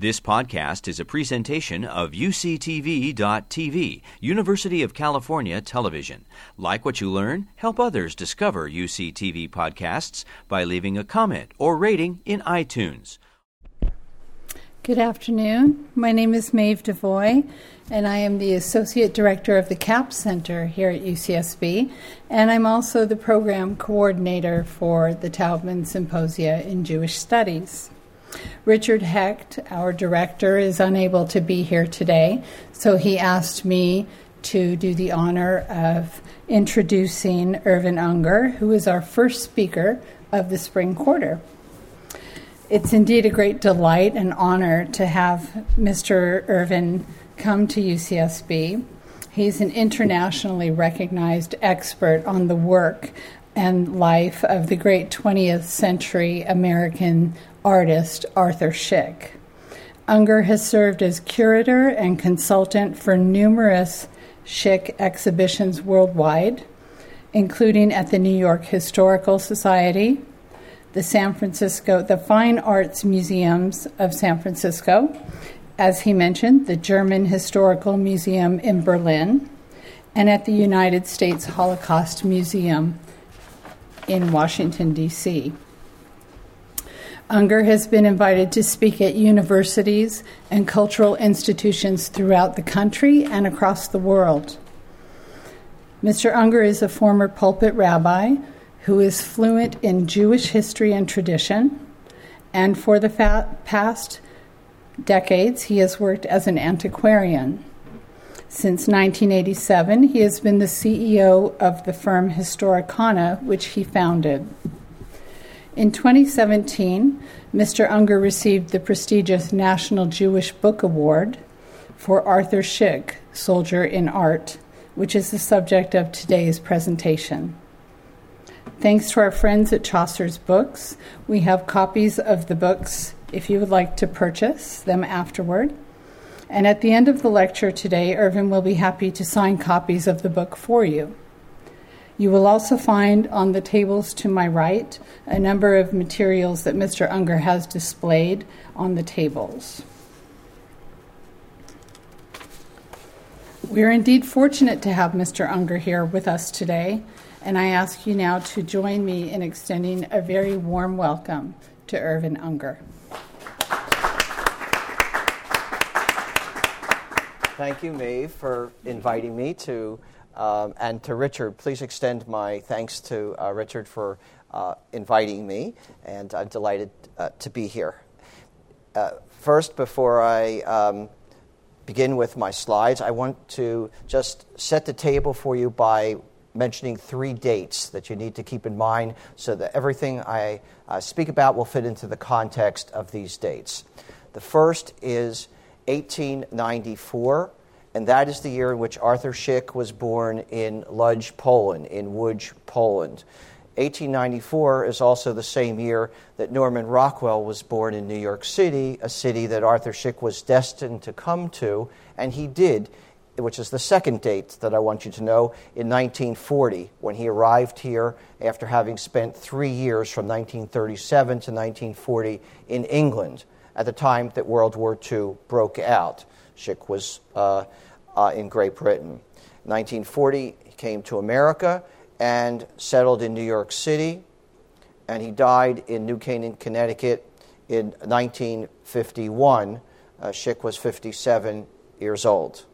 This podcast is a presentation of UCTV.tv, University of California Television. Like what you learn? Help others discover UCTV podcasts by leaving a comment or rating in iTunes. Good afternoon. My name is Maeve DeVoy, and I am the Associate Director of the Capps Center here at UCSB, and I'm also the Program Coordinator for the Taubman Symposia in Jewish Studies. Richard Hecht, our director, is unable to be here today, so he asked me to do the honor of introducing Irvin Ungar, who is our first speaker of the spring quarter. It's indeed a great delight and honor to have Mr. Irvin come to UCSB. He's an internationally recognized expert on the work and life of the great 20th century American artist Arthur Szyk. Ungar has served as curator and consultant for numerous Szyk exhibitions worldwide, including at the New York Historical Society, the San Francisco, the Fine Arts Museums of San Francisco, as he mentioned, the German Historical Museum in Berlin, and at the United States Holocaust Museum in Washington, D.C. Ungar has been invited to speak at universities and cultural institutions throughout the country and across the world. Mr. Ungar is a former pulpit rabbi who is fluent in Jewish history and tradition, and for the fa- past decades, he has worked as an antiquarian. Since 1987, he has been the CEO of the firm Historicana, which he founded. In 2017, Mr. Ungar received the prestigious National Jewish Book Award for Arthur Szyk, Soldier in Art, which is the subject of today's presentation. Thanks to our friends at Chaucer's Books, we have copies of the books if you would like to purchase them afterward. And at the end of the lecture today, Irvin will be happy to sign copies of the book for you. You will also find on the tables to my right a number of materials that Mr. Ungar has displayed on the tables. We are indeed fortunate to have Mr. Ungar here with us today, and I ask you now to join me in extending a very warm welcome to Irvin Ungar. Thank you, Maeve, for inviting me to um, and to Richard, please extend my thanks to uh, Richard for uh, inviting me, and I'm delighted uh, to be here. Uh, first, before I um, begin with my slides, I want to just set the table for you by mentioning three dates that you need to keep in mind so that everything I speak about will fit into the context of these dates. The first is 1894 and that is the year in which Arthur Szyk was born in Lodz, Poland, in Łódź, Poland. 1894 is also the same year that Norman Rockwell was born in New York City, a city that Arthur Szyk was destined to come to, and he did, which is the second date that I want you to know, in 1940, when he arrived here after having spent three years from 1937 to 1940 in England at the time that World War II broke out. Szyk was. Uh, uh, in Great Britain. 1940, he came to America and settled in New York City, and he died in New Canaan, Connecticut in 1951. Uh, Szyk was 57 years old.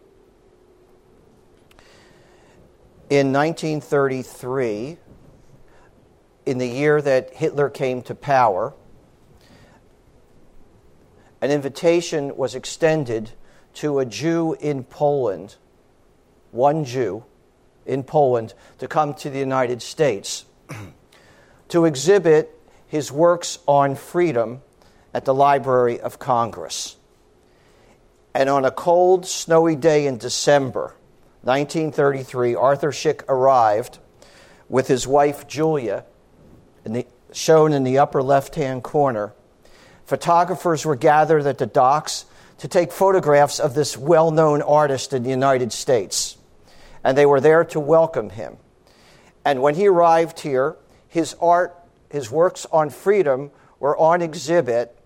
In 1933, in the year that Hitler came to power, an invitation was extended to a Jew in Poland, one Jew in Poland, to come to the United States to exhibit his works on freedom at the Library of Congress. And on a cold, snowy day in December 1933, Arthur Szyk arrived with his wife Julia, in the, shown in the upper left hand corner. Photographers were gathered at the docks to take photographs of this well known artist in the United States. And they were there to welcome him. And when he arrived here, his art, his works on freedom, were on exhibit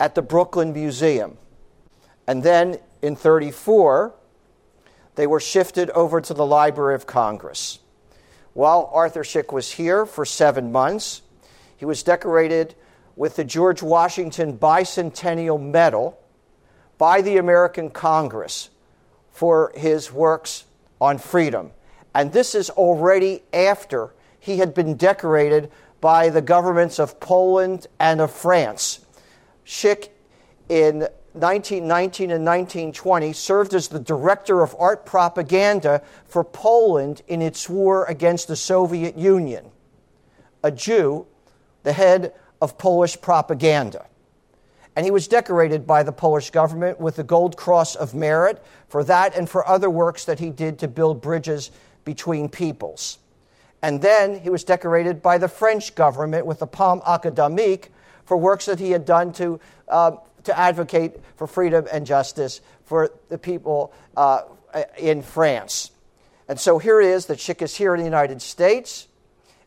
at the Brooklyn Museum. And then in 34, they were shifted over to the Library of Congress. While Arthur Szyk was here for seven months, he was decorated with the George Washington Bicentennial Medal by the American Congress for his works on freedom. And this is already after he had been decorated by the governments of Poland and of France. Szyk, in 1919 and 1920, served as the director of art propaganda for Poland in its war against the Soviet Union. A Jew, the head of Polish propaganda. And he was decorated by the Polish government with the Gold Cross of Merit for that and for other works that he did to build bridges between peoples. And then he was decorated by the French government with the Palme Académique for works that he had done to, uh, to advocate for freedom and justice for the people uh, in France. And so here it is that Szyk is here in the United States,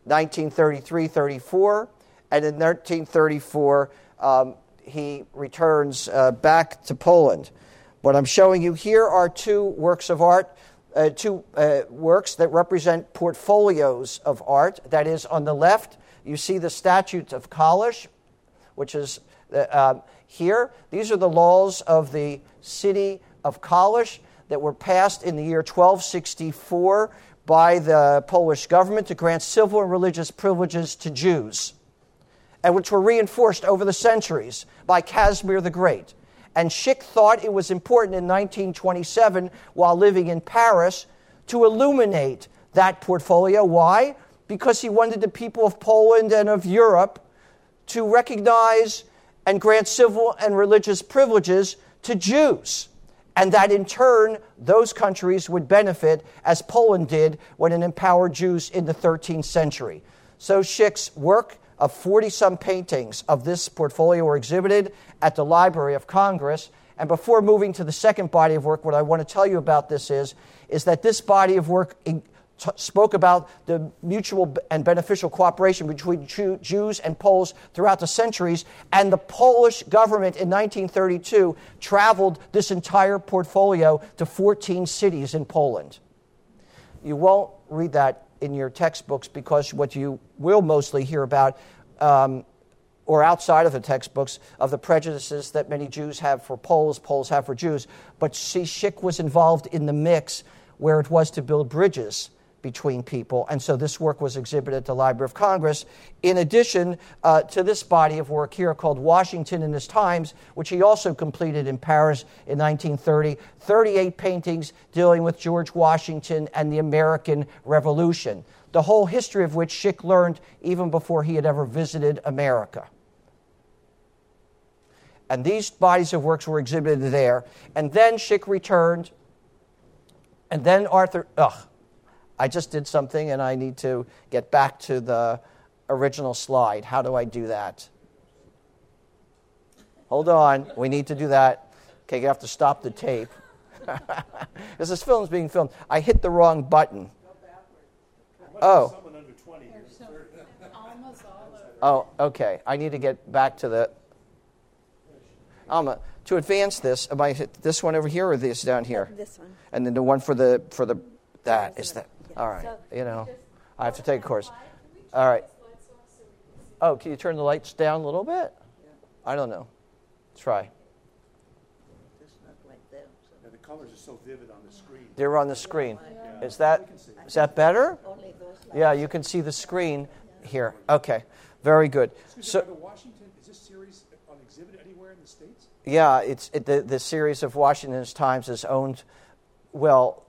1933 34. And in 1934, um, he returns uh, back to Poland. What I'm showing you here are two works of art, uh, two uh, works that represent portfolios of art. That is, on the left, you see the Statute of Kalisz, which is uh, here. These are the laws of the city of Kalisz that were passed in the year 1264 by the Polish government to grant civil and religious privileges to Jews and which were reinforced over the centuries by Casimir the Great. And Szyk thought it was important in 1927, while living in Paris, to illuminate that portfolio. Why? Because he wanted the people of Poland and of Europe to recognize and grant civil and religious privileges to Jews. And that in turn, those countries would benefit as Poland did when it empowered Jews in the 13th century. So Szyk's work of 40 some paintings of this portfolio were exhibited at the Library of Congress. And before moving to the second body of work, what I want to tell you about this is, is that this body of work spoke about the mutual and beneficial cooperation between Jews and Poles throughout the centuries, and the Polish government in 1932 traveled this entire portfolio to 14 cities in Poland. You won't read that in your textbooks because what you will mostly hear about, um, or outside of the textbooks, of the prejudices that many Jews have for Poles, Poles have for Jews. But see, Szyk was involved in the mix where it was to build bridges between people. And so this work was exhibited at the Library of Congress, in addition uh, to this body of work here called Washington in His Times, which he also completed in Paris in 1930. 38 paintings dealing with George Washington and the American Revolution, the whole history of which Szyk learned even before he had ever visited America. And these bodies of works were exhibited there. And then Szyk returned. And then Arthur, ugh, I just did something and I need to get back to the original slide. How do I do that? Hold on, we need to do that. Okay, you have to stop the tape. This film is being filmed. I hit the wrong button. Oh. Oh, okay. I need to get back to the. Um, to advance this, am I hit this one over here or this down here? This one. And then the one for the for the that is that. All right. You know, I have to take a course. All right. Oh, can you turn the lights down a little bit? I don't know. Try. Yeah, the colors are so vivid on the screen. They're on the screen. Is that is that better? Yeah, you can see the screen here. Okay, very good. So, the Washington is this series on exhibit anywhere in the states? Yeah, it's it, the the series of Washington's Times is owned. Well,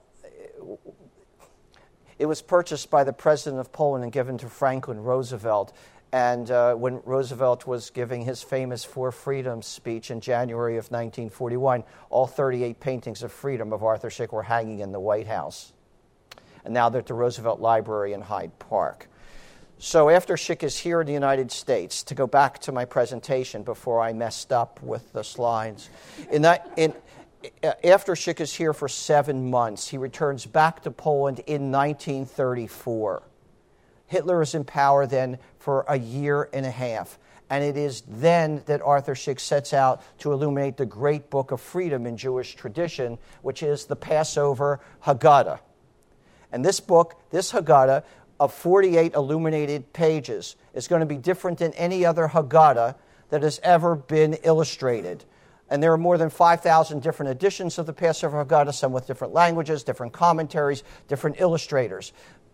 it was purchased by the president of Poland and given to Franklin Roosevelt. And uh, when Roosevelt was giving his famous Four Freedoms speech in January of 1941, all 38 paintings of freedom of Arthur Szyk were hanging in the White House. And now they're at the Roosevelt Library in Hyde Park. So after Szyk is here in the United States, to go back to my presentation before I messed up with the slides, in, that, in, Uh, after Szyk is here for seven months, he returns back to Poland in 1934. Hitler is in power then for a year and a half. And it is then that Arthur Szyk sets out to illuminate the great book of freedom in Jewish tradition, which is the Passover Haggadah. And this book, this Haggadah, of 48 illuminated pages, is going to be different than any other Haggadah that has ever been illustrated. And there are more than 5,000 different editions of the Passover Haggadah, some with different languages, different commentaries, different illustrators.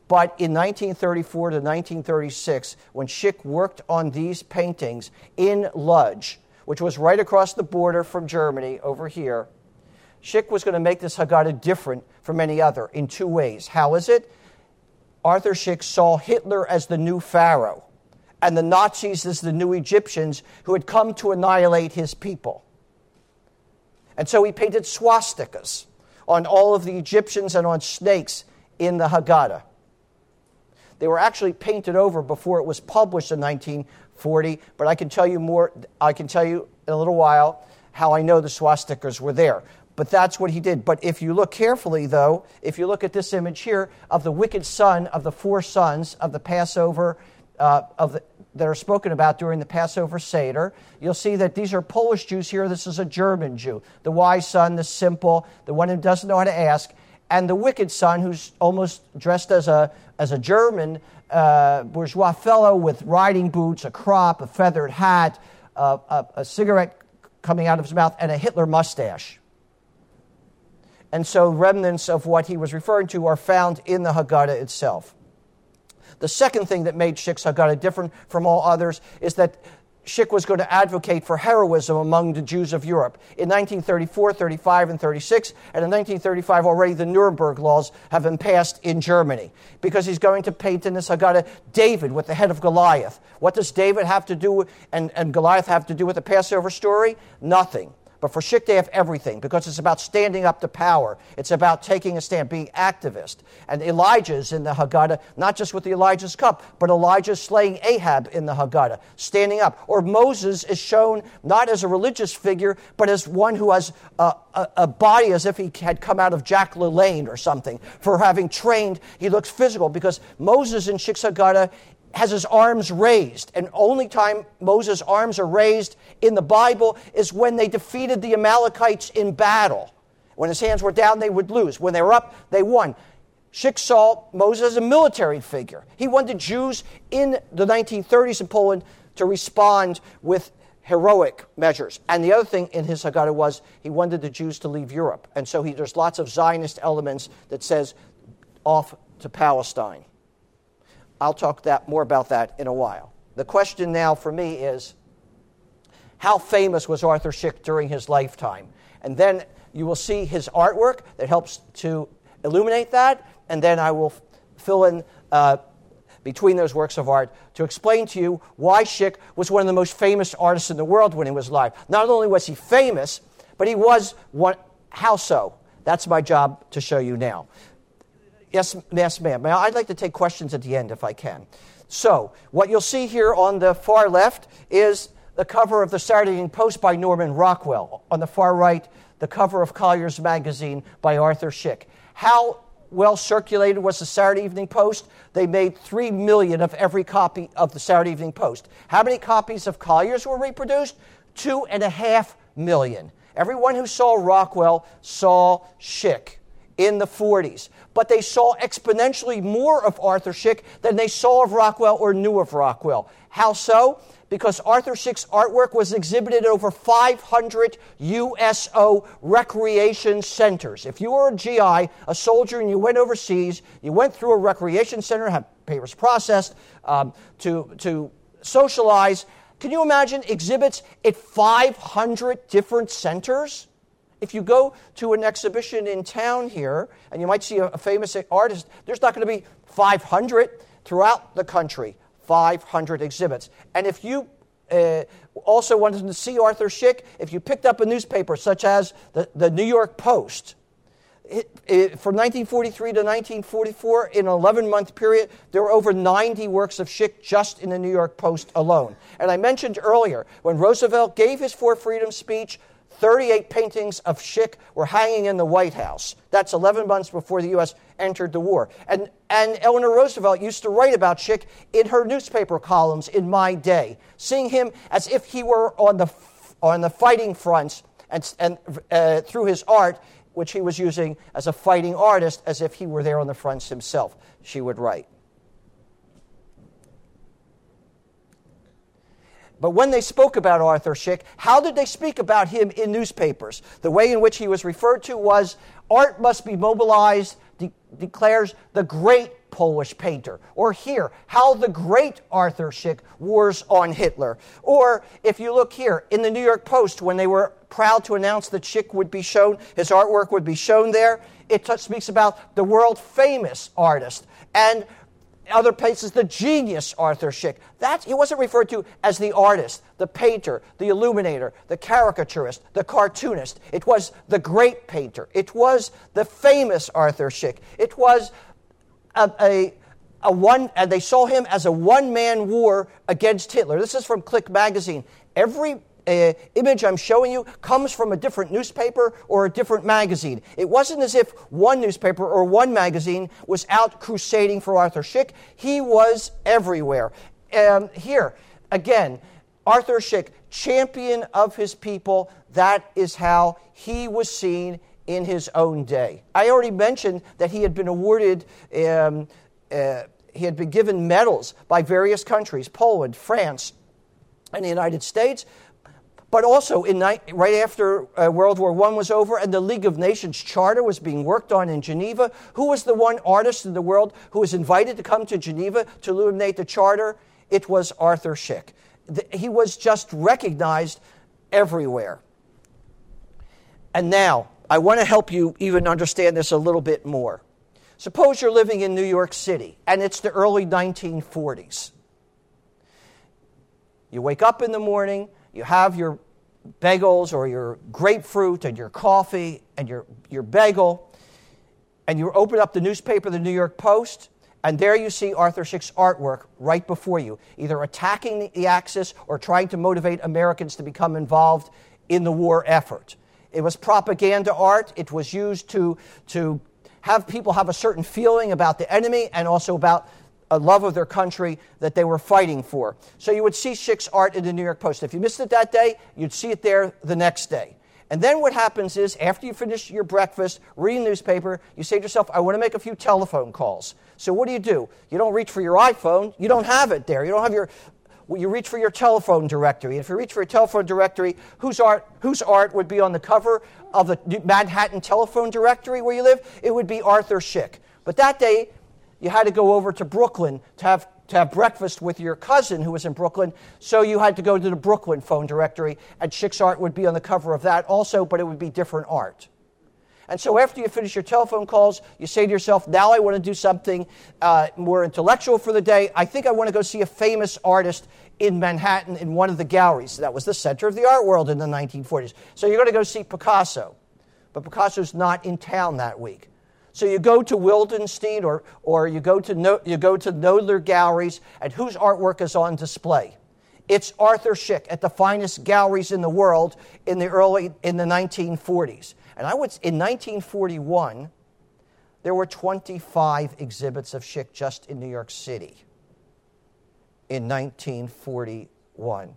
But in 1934 to 1936, when Szyk worked on these paintings in Lodz, which was right across the border from Germany over here, Szyk was going to make this Haggadah different from any other in two ways. How is it? Arthur Szyk saw Hitler as the new Pharaoh and the Nazis as the new Egyptians who had come to annihilate his people. And so he painted swastikas on all of the Egyptians and on snakes in the Haggadah. They were actually painted over before it was published in 1940, but I can tell you more, I can tell you in a little while how I know the swastikas were there. But that's what he did. But if you look carefully, though, if you look at this image here of the wicked son of the four sons of the Passover, uh, of the, that are spoken about during the Passover Seder, you'll see that these are Polish Jews here. This is a German Jew. The wise son, the simple, the one who doesn't know how to ask, and the wicked son who's almost dressed as a, as a German uh, bourgeois fellow with riding boots, a crop, a feathered hat, uh, a, a cigarette coming out of his mouth, and a Hitler mustache. And so remnants of what he was referring to are found in the Haggadah itself. The second thing that made Szyk's Haggadah different from all others is that Szyk was going to advocate for heroism among the Jews of Europe. In 1934, 35, and 36, and in 1935 already the Nuremberg laws have been passed in Germany because he's going to paint in this Haggadah David with the head of Goliath. What does David have to do and, and Goliath have to do with the Passover story? Nothing. But for Szyk, they have everything because it's about standing up to power. It's about taking a stand, being activist. And Elijah's in the Haggadah, not just with the Elijah's cup, but Elijah slaying Ahab in the Haggadah, standing up. Or Moses is shown not as a religious figure, but as one who has a, a, a body as if he had come out of Jack LaLanne or something. For having trained, he looks physical because Moses in Szyk's Haggadah has his arms raised. And only time Moses' arms are raised in the Bible is when they defeated the Amalekites in battle. When his hands were down, they would lose. When they were up, they won. Saw Moses as a military figure. He wanted Jews in the 1930s in Poland to respond with heroic measures. And the other thing in his Haggadah was he wanted the Jews to leave Europe. And so he, there's lots of Zionist elements that says off to Palestine. I'll talk that, more about that in a while. The question now for me is how famous was Arthur Szyk during his lifetime? And then you will see his artwork that helps to illuminate that, and then I will fill in uh, between those works of art to explain to you why Szyk was one of the most famous artists in the world when he was alive. Not only was he famous, but he was one. How so? That's my job to show you now. Yes, yes, ma'am. Now, I'd like to take questions at the end if I can. So, what you'll see here on the far left is the cover of the Saturday Evening Post by Norman Rockwell. On the far right, the cover of Collier's Magazine by Arthur Szyk. How well circulated was the Saturday Evening Post? They made three million of every copy of the Saturday Evening Post. How many copies of Collier's were reproduced? Two and a half million. Everyone who saw Rockwell saw Szyk in the 40s. But they saw exponentially more of Arthur Szyk than they saw of Rockwell or knew of Rockwell. How so? Because Arthur Szyk's artwork was exhibited at over 500 USO recreation centers. If you were a GI, a soldier, and you went overseas, you went through a recreation center, had papers processed um, to, to socialize. Can you imagine exhibits at 500 different centers? If you go to an exhibition in town here, and you might see a, famous artist, there's not going to be 500 throughout the country, 500 exhibits. And if you uh, also wanted to see Arthur Szyk, if you picked up a newspaper such as the, the New York Post, it, it, from 1943 to 1944, in an 11 month period, there were over 90 works of Szyk just in the New York Post alone. And I mentioned earlier, when Roosevelt gave his For Freedom speech, 38 paintings of Szyk were hanging in the White House. That's 11 months before the U.S. entered the war. And, and Eleanor Roosevelt used to write about Szyk in her newspaper columns in my day, seeing him as if he were on the, on the fighting fronts and, and uh, through his art, which he was using as a fighting artist, as if he were there on the fronts himself, she would write. But when they spoke about Arthur Szyk, how did they speak about him in newspapers? The way in which he was referred to was art must be mobilized, de- declares the great Polish painter. Or here, how the great Arthur Szyk wars on Hitler. Or if you look here, in the New York Post, when they were proud to announce that Szyk would be shown, his artwork would be shown there, it speaks about the world famous artist. And other places, the genius Arthur Szyk. That, he wasn't referred to as the artist, the painter, the illuminator, the caricaturist, the cartoonist. It was the great painter. It was the famous Arthur Szyk. It was a, a, a one, and they saw him as a one man war against Hitler. This is from Click magazine. Every uh, image I'm showing you comes from a different newspaper or a different magazine. It wasn't as if one newspaper or one magazine was out crusading for Arthur Szyk. He was everywhere. Um, here, again, Arthur Szyk, champion of his people, that is how he was seen in his own day. I already mentioned that he had been awarded. Um, uh, he had been given medals by various countries Poland, France, and the United States but also in right after uh, World War I was over and the League of Nations Charter was being worked on in Geneva, who was the one artist in the world who was invited to come to Geneva to illuminate the Charter? It was Arthur Szyk. The, he was just recognized everywhere. And now, I want to help you even understand this a little bit more. Suppose you're living in New York City and it's the early 1940s. You wake up in the morning, you have your bagels or your grapefruit and your coffee and your, your bagel, and you open up the newspaper, the New York Post, and there you see Arthur Szyk's artwork right before you, either attacking the Axis or trying to motivate Americans to become involved in the war effort. It was propaganda art. It was used to, to have people have a certain feeling about the enemy and also about a love of their country that they were fighting for. So you would see Szyk's art in the New York Post. If you missed it that day, you'd see it there the next day. And then what happens is, after you finish your breakfast, reading the newspaper, you say to yourself, I want to make a few telephone calls. So what do you do? You don't reach for your iPhone. You don't have it there. You don't have your. You reach for your telephone directory. If you reach for your telephone directory, whose art, whose art would be on the cover of the Manhattan telephone directory where you live? It would be Arthur Szyk. But that day, you had to go over to Brooklyn to have, to have breakfast with your cousin who was in Brooklyn. So you had to go to the Brooklyn phone directory, and Szyk's art would be on the cover of that also, but it would be different art. And so after you finish your telephone calls, you say to yourself, now I want to do something uh, more intellectual for the day. I think I want to go see a famous artist in Manhattan in one of the galleries. That was the center of the art world in the 1940s. So you're going to go see Picasso. But Picasso's not in town that week. So you go to Wildenstein or, or you, go to no, you go to Knoedler Galleries, and whose artwork is on display? It's Arthur Szyk at the finest galleries in the world in the early in the 1940s. And I would in 1941 there were 25 exhibits of Szyk just in New York City. In 1941.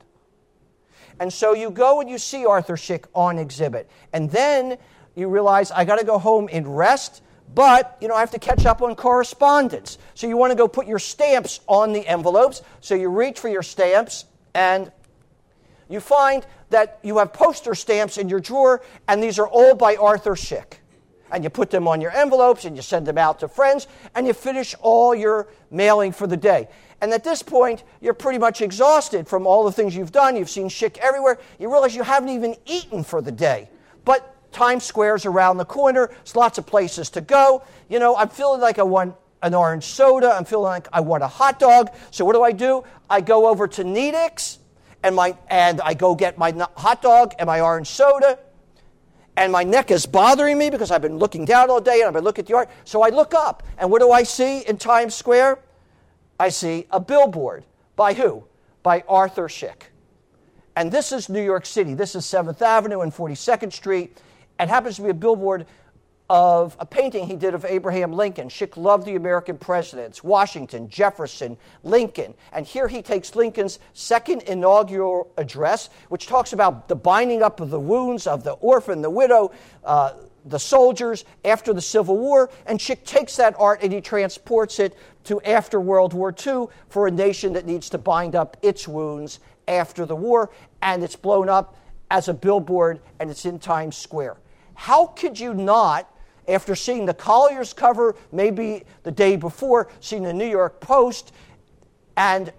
And so you go and you see Arthur Szyk on exhibit. And then you realize I got to go home and rest but you know I have to catch up on correspondence. So you want to go put your stamps on the envelopes. So you reach for your stamps and you find that you have poster stamps in your drawer, and these are all by Arthur Szyk. And you put them on your envelopes and you send them out to friends, and you finish all your mailing for the day. And at this point, you're pretty much exhausted from all the things you've done. You've seen Szyk everywhere. You realize you haven't even eaten for the day. But Times Square's around the corner. There's lots of places to go. You know, I'm feeling like I want an orange soda. I'm feeling like I want a hot dog. So what do I do? I go over to Nedick's and my and I go get my hot dog and my orange soda. And my neck is bothering me because I've been looking down all day and I've been looking at the art. So I look up, and what do I see in Times Square? I see a billboard. By who? By Arthur Szyk. And this is New York City. This is 7th Avenue and 42nd Street. It happens to be a billboard of a painting he did of Abraham Lincoln. Szyk loved the American presidents, Washington, Jefferson, Lincoln. And here he takes Lincoln's second inaugural address, which talks about the binding up of the wounds of the orphan, the widow, uh, the soldiers after the Civil War. And Szyk takes that art and he transports it to after World War II for a nation that needs to bind up its wounds after the war. And it's blown up as a billboard and it's in Times Square. How could you not after seeing the Collier's cover maybe the day before, seeing the New York Post, and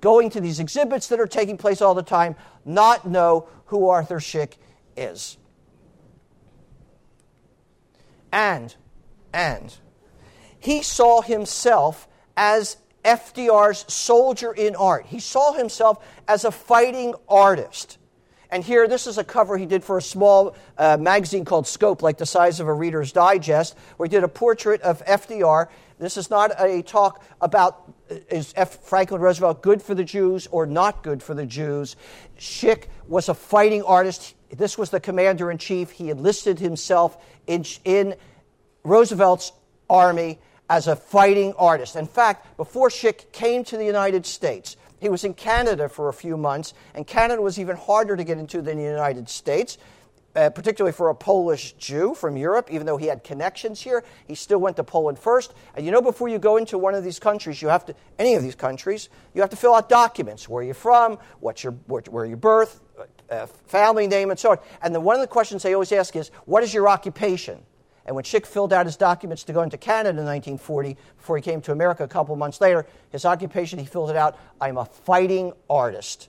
going to these exhibits that are taking place all the time, not know who Arthur Szyk is. And, and, he saw himself as FDR's soldier in art. He saw himself as a fighting artist. And here, this is a cover he did for a small uh, magazine called Scope, like the size of a Reader's Digest, where he did a portrait of FDR. This is not a talk about uh, is F. Franklin Roosevelt good for the Jews or not good for the Jews. Szyk was a fighting artist. This was the commander in chief. He enlisted himself in, in Roosevelt's army as a fighting artist. In fact, before Szyk came to the United States, he was in Canada for a few months, and Canada was even harder to get into than the United States. Uh, particularly for a Polish Jew from Europe, even though he had connections here, he still went to Poland first. And you know, before you go into one of these countries, you have to, any of these countries, you have to fill out documents where you're from, what's your, where, where your birth, uh, family name, and so on. And then one of the questions they always ask is, what is your occupation? And when Szyk filled out his documents to go into Canada in 1940, before he came to America a couple months later, his occupation, he filled it out I'm a fighting artist.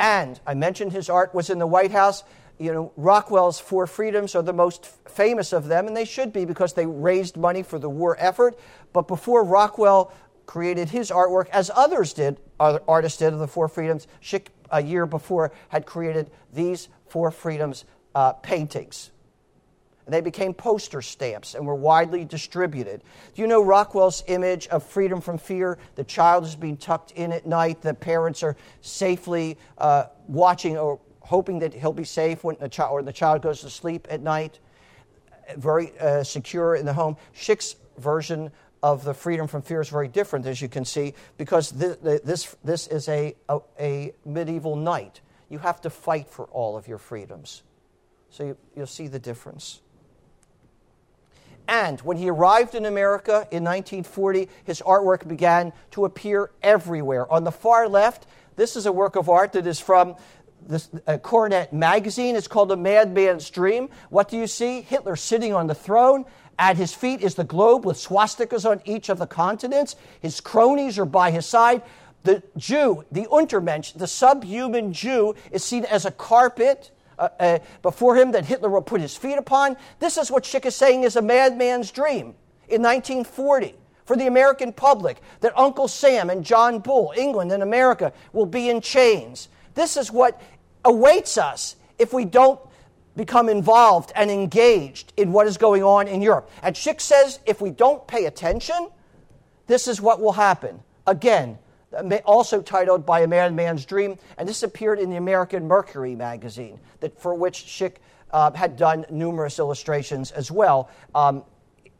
And I mentioned his art was in the White House. You know, Rockwell's Four Freedoms are the most famous of them, and they should be because they raised money for the war effort. But before Rockwell created his artwork, as others did, other artists did of the Four Freedoms, Szyk a year before had created these Four Freedoms uh, paintings. They became poster stamps and were widely distributed. Do you know Rockwell's image of freedom from fear? The child is being tucked in at night. The parents are safely uh, watching or hoping that he'll be safe when the child or the child goes to sleep at night. Very uh, secure in the home. Szyk's version of the freedom from fear is very different, as you can see, because this, this, this is a, a, a medieval knight you have to fight for all of your freedoms. So you, you'll see the difference. And when he arrived in America in 1940, his artwork began to appear everywhere. On the far left, this is a work of art that is from this uh, Coronet magazine. It's called A Madman's Dream. What do you see? Hitler sitting on the throne. At his feet is the globe with swastikas on each of the continents. His cronies are by his side. The Jew, the Untermensch, the subhuman Jew, is seen as a carpet uh, uh, before him that Hitler will put his feet upon. This is what Szyk is saying is a madman's dream in 1940 for the American public that Uncle Sam and John Bull, England and America, will be in chains. This is what awaits us if we don't become involved and engaged in what is going on in Europe. And Szyk says if we don't pay attention, this is what will happen. Again, also titled By a Madman's Dream, and this appeared in the American Mercury magazine, that, for which Szyk uh, had done numerous illustrations as well um,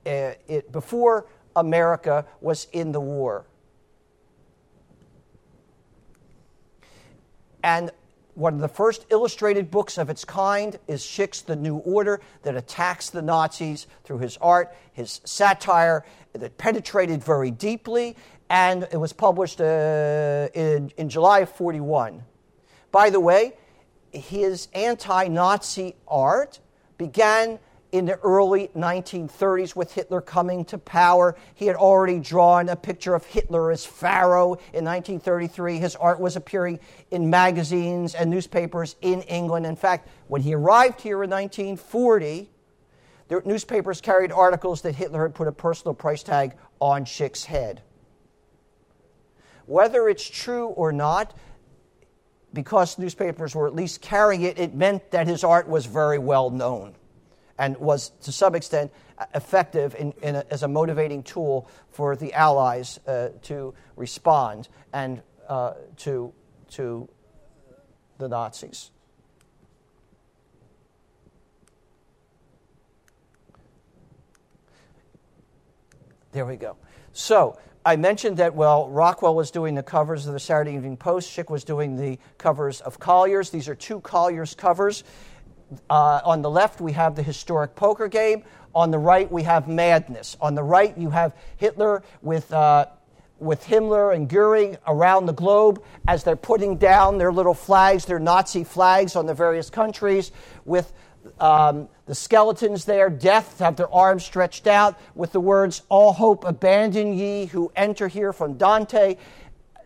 uh, it, before America was in the war. And one of the first illustrated books of its kind is Szyk's The New Order, that attacks the Nazis through his art, his satire, that penetrated very deeply and it was published uh, in, in July of 41. By the way, his anti Nazi art began in the early 1930s with Hitler coming to power. He had already drawn a picture of Hitler as Pharaoh in 1933. His art was appearing in magazines and newspapers in England. In fact, when he arrived here in 1940, the newspapers carried articles that Hitler had put a personal price tag on Szyk's head. Whether it's true or not, because newspapers were at least carrying it, it meant that his art was very well known and was to some extent effective in, in a, as a motivating tool for the Allies uh, to respond and uh, to, to the Nazis. There we go. So, I mentioned that, well, Rockwell was doing the covers of the Saturday Evening Post, Szyk was doing the covers of Collier's. These are two Collier's covers. Uh, on the left, we have the historic poker game. On the right, we have madness. On the right, you have Hitler with, uh, with Himmler and Goering around the globe as they're putting down their little flags, their Nazi flags on the various countries, with um, the skeletons there, death, have their arms stretched out, with the words, All hope abandon ye who enter here from Dante.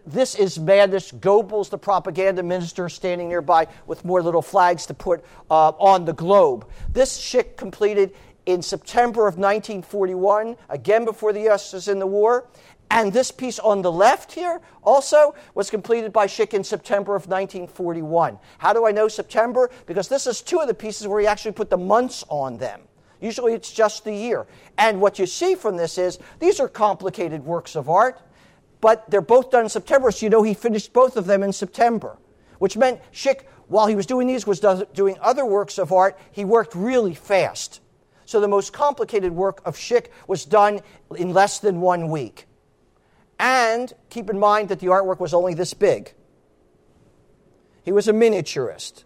This is madness. Goebbels, the propaganda minister, standing nearby with more little flags to put uh, on the globe. This Szyk completed in September of 1941, again before the U.S. was in the war. And this piece on the left here also was completed by Szyk in September of 1941. How do I know September? Because this is two of the pieces where he actually put the months on them. Usually it's just the year. And what you see from this is these are complicated works of art, but they're both done in September, so you know he finished both of them in September, which meant Szyk, while he was doing these, was doing other works of art. He worked really fast. So the most complicated work of Szyk was done in less than one week. And keep in mind that the artwork was only this big. He was a miniaturist.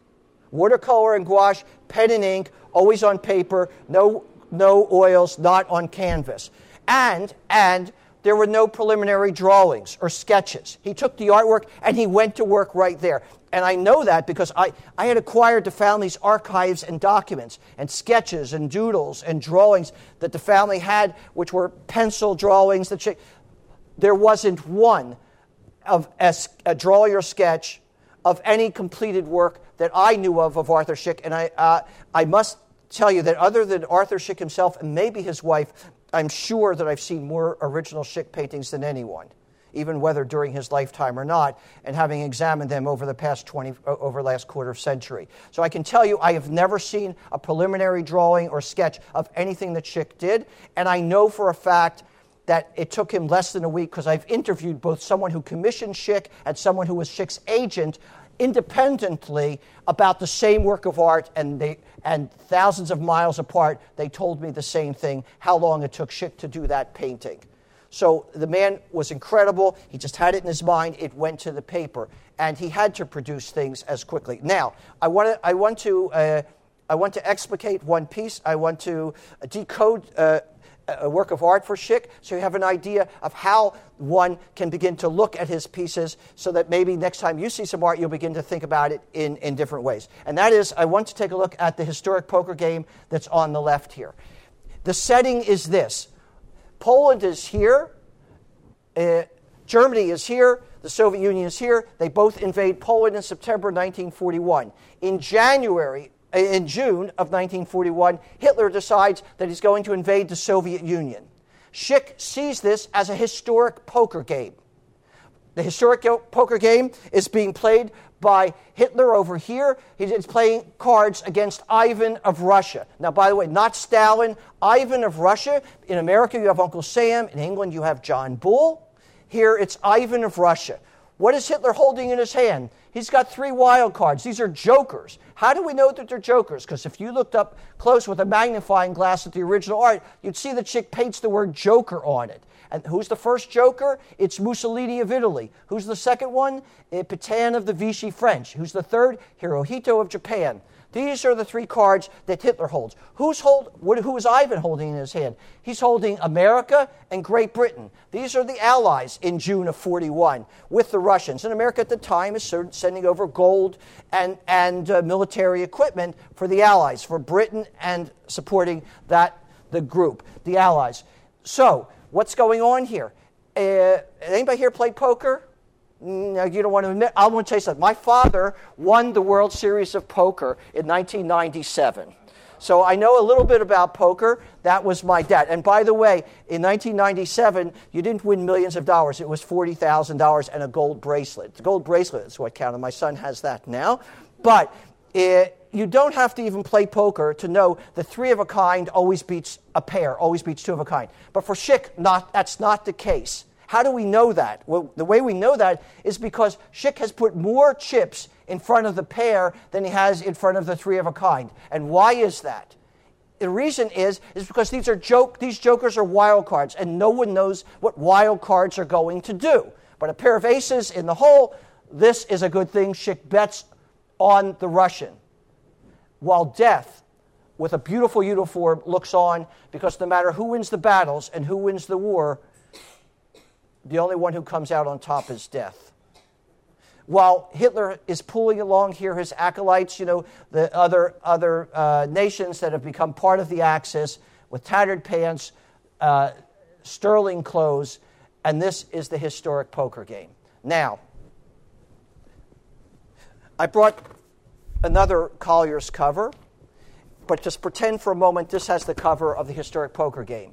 Watercolor and gouache, pen and ink, always on paper, no, no oils, not on canvas. And, and there were no preliminary drawings or sketches. He took the artwork and he went to work right there. And I know that because I, I had acquired the family's archives and documents and sketches and doodles and drawings that the family had, which were pencil drawings. That she, there wasn't one of a, a drawing or sketch of any completed work that I knew of of Arthur Szyk. And I, uh, I must tell you that other than Arthur Szyk himself and maybe his wife, I'm sure that I've seen more original Szyk paintings than anyone, even whether during his lifetime or not, and having examined them over the past 20, over last quarter century. So I can tell you I have never seen a preliminary drawing or sketch of anything that Szyk did, and I know for a fact that it took him less than a week because I've interviewed both someone who commissioned Szyk and someone who was Szyk's agent independently about the same work of art, and, they, and thousands of miles apart, they told me the same thing how long it took Szyk to do that painting. So the man was incredible. He just had it in his mind. It went to the paper, and he had to produce things as quickly. Now, I want to, I want to, uh, I want to explicate one piece. I want to decode uh, a work of art for Szyk, so you have an idea of how one can begin to look at his pieces so that maybe next time you see some art, you'll begin to think about it in, in different ways. And that is, I want to take a look at the historic poker game that's on the left here. The setting is this Poland is here, uh, Germany is here, the Soviet Union is here. They both invade Poland in September 1941. In January Uh, in June of 1941, Hitler decides that he's going to invade the Soviet Union. Szyk sees this as a historic poker game. The historic poker game is being played by Hitler over here. He's playing cards against Ivan of Russia. Now, by the way, not Stalin, Ivan of Russia. In America, you have Uncle Sam. In England, you have John Bull. Here, it's Ivan of Russia. What is Hitler holding in his hand? He's got three wild cards. These are jokers. How do we know that they're jokers? Because if you looked up close with a magnifying glass at the original art, you'd see the Szyk paints the word joker on it. And who's the first joker? It's Mussolini of Italy. Who's the second one? Eh, Pétain of the Vichy French. Who's the third? Hirohito of Japan. These are the three cards that Hitler holds. Who's hold, who is Ivan holding in his hand? He's holding America and Great Britain. These are the allies in June of 41 with the Russians. And America at the time is sending over gold and, and uh, military equipment for the allies, for Britain, and supporting that, the group, the allies. So, what's going on here? Uh, anybody here play poker? You don't want to admit. I want to tell you something. My father won the World Series of Poker in 1997. So I know a little bit about poker. That was my dad. And by the way, in 1997, you didn't win millions of dollars. It was $40,000 and a gold bracelet. The gold bracelet is what counted. My son has that now. But it, you don't have to even play poker to know the three of a kind always beats a pair, always beats two of a kind. But for Szyk, not, that's not the case. How do we know that? Well, the way we know that is because Szyk has put more chips in front of the pair than he has in front of the three of a kind. And why is that? the reason is is because these are joke these jokers are wild cards and no one knows what wild cards are going to do. But a pair of aces in the hole, this is a good thing. Szyk bets on the Russian. While death, with a beautiful uniform, looks on because no matter who wins the battles and who wins the war, the only one who comes out on top is death while Hitler is pulling along here his acolytes, you know, the other, other uh, nations that have become part of the Axis with tattered pants, uh, sterling clothes, and this is the historic poker game. Now, I brought another Collier's cover, but just pretend for a moment this has the cover of the historic poker game.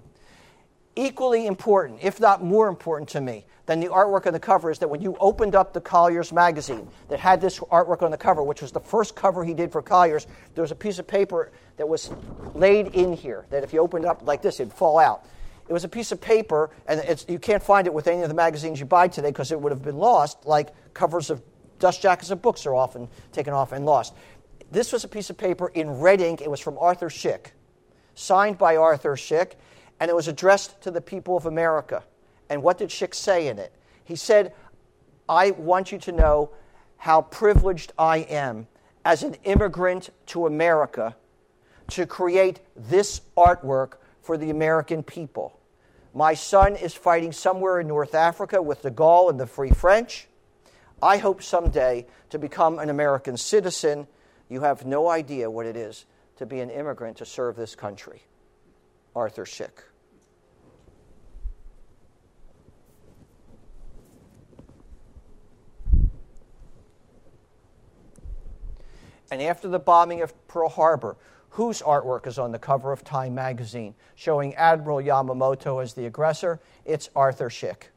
Equally important, if not more important to me, than the artwork on the cover is that when you opened up the Collier's magazine that had this artwork on the cover, which was the first cover he did for Collier's, there was a piece of paper that was laid in here that if you opened up like this, it'd fall out. It was a piece of paper, and you can't find it with any of the magazines you buy today because it would have been lost, like covers of dust jackets of books are often taken off and lost. This was a piece of paper in red ink. It was from Arthur Szyk, signed by Arthur Szyk, and it was addressed to the people of America. And what did Szyk say in it? He said, I want you to know how privileged I am as an immigrant to America to create this artwork for the American people. My son is fighting somewhere in North Africa with de Gaulle and the Free French. I hope someday to become an American citizen. You have no idea what it is to be an immigrant to serve this country. Arthur Szyk. And after the bombing of Pearl Harbor, whose artwork is on the cover of Time magazine showing Admiral Yamamoto as the aggressor? It's Arthur Szyk.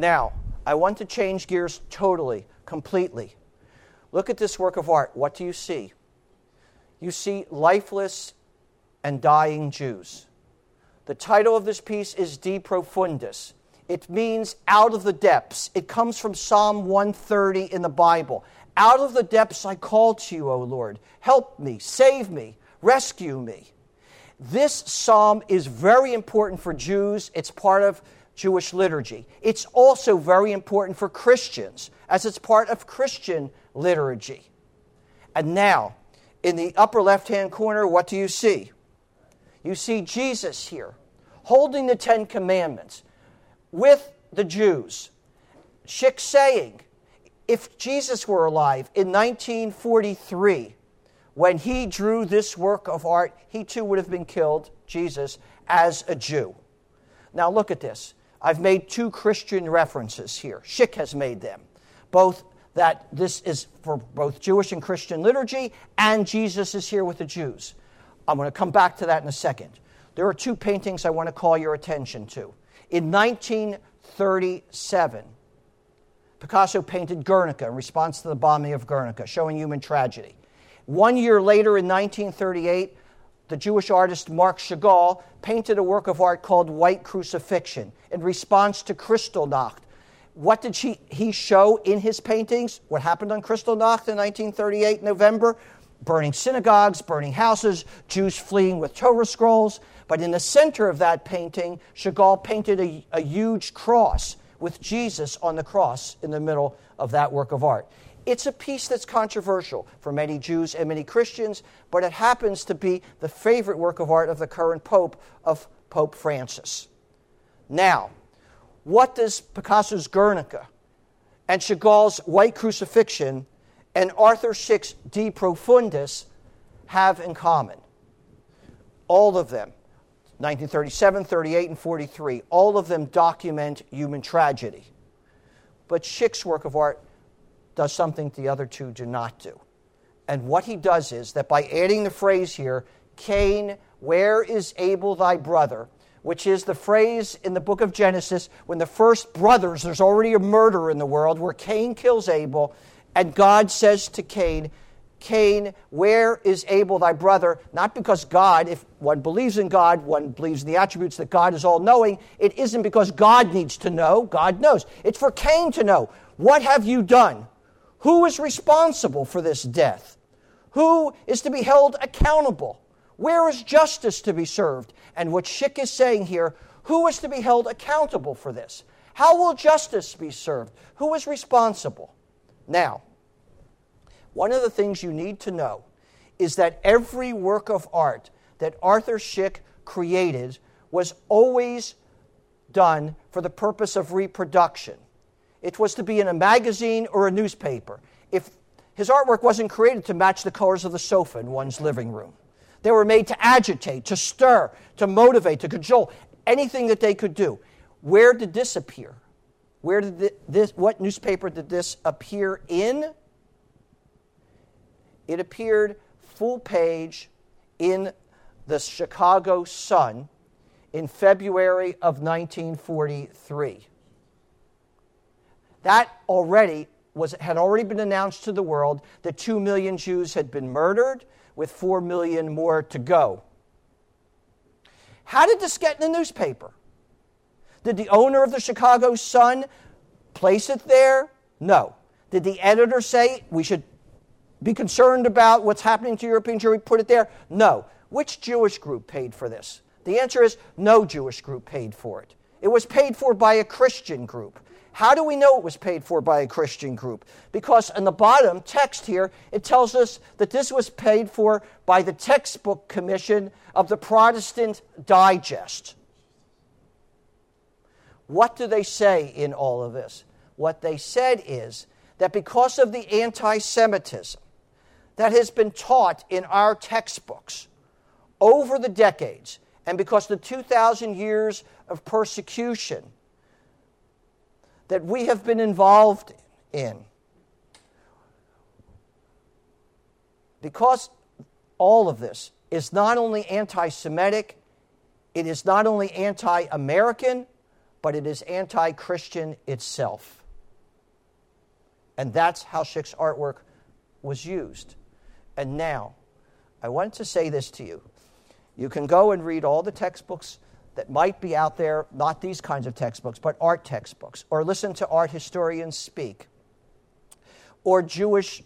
Now, I want to change gears totally, completely. Look at this work of art. What do you see? You see lifeless and dying Jews. The title of this piece is De Profundis. It means out of the depths. It comes from Psalm 130 in the Bible. Out of the depths I call to you, O Lord. Help me, save me, rescue me. This psalm is very important for Jews. It's part of Jewish liturgy. It's also very important for Christians, as it's part of Christian liturgy. And now, in the upper left hand corner, what do you see? you see Jesus here holding the Ten Commandments with the Jews. Szyk saying, if Jesus were alive in 1943, when he drew this work of art, he too would have been killed, Jesus, as a Jew. Now look at this. I've made two Christian references here. Szyk has made them. Both that this is for both Jewish and Christian liturgy, and Jesus is here with the Jews. I'm going to come back to that in a second. There are two paintings I want to call your attention to. In 1937, Picasso painted Guernica in response to the bombing of Guernica, showing human tragedy. One year later, in 1938, the Jewish artist Marc Chagall painted a work of art called White Crucifixion in response to Kristallnacht. What did she, he show in his paintings? What happened on Kristallnacht in 1938, November? burning synagogues, burning houses, Jews fleeing with Torah scrolls. But in the center of that painting, Chagall painted a, a huge cross with Jesus on the cross in the middle of that work of art. It's a piece that's controversial for many Jews and many Christians, but it happens to be the favorite work of art of the current Pope, of Pope Francis. Now, what does Picasso's Guernica and Chagall's White Crucifixion and Arthur Szyk's De Profundis have in common. All of them, 1937, 38, and 43, all of them document human tragedy. But Szyk's work of art does something the other two do not do. And what he does is that by adding the phrase here, Cain, where is Abel thy brother? Which is the phrase in the book of Genesis when the first brothers, there's already a murder in the world where Cain kills Abel, and God says to Cain, Cain, where is Abel thy brother? Not because God, if one believes in God, one believes in the attributes that God is all knowing, it isn't because God needs to know, God knows. It's for Cain to know. What have you done? Who is responsible for this death? Who is to be held accountable? Where is justice to be served? And what Szyk is saying here, who is to be held accountable for this? How will justice be served? Who is responsible? Now, one of the things you need to know is that every work of art that Arthur Szyk created was always done for the purpose of reproduction. It was to be in a magazine or a newspaper. If his artwork wasn't created to match the colors of the sofa in one's living room, they were made to agitate, to stir, to motivate, to cajole, anything that they could do. Where did this appear? Where did this, what newspaper did this appear in? It appeared full page in the Chicago Sun in February of 1943. That already was, had already been announced to the world that 2 million Jews had been murdered, with 4 million more to go. How did this get in the newspaper? Did the owner of the Chicago Sun place it there? No. Did the editor say we should be concerned about what's happening to European Jewry, put it there? No. Which Jewish group paid for this? The answer is no Jewish group paid for it. It was paid for by a Christian group. How do we know it was paid for by a Christian group? Because in the bottom text here, it tells us that this was paid for by the textbook commission of the Protestant Digest. What do they say in all of this? What they said is that because of the anti Semitism that has been taught in our textbooks over the decades, and because the 2,000 years of persecution that we have been involved in, because all of this is not only anti Semitic, it is not only anti American, but it is anti Christian itself. And that's how Szyk's artwork was used. And now, I want to say this to you. You can go and read all the textbooks that might be out there, not these kinds of textbooks, but art textbooks, or listen to art historians speak, or Jewish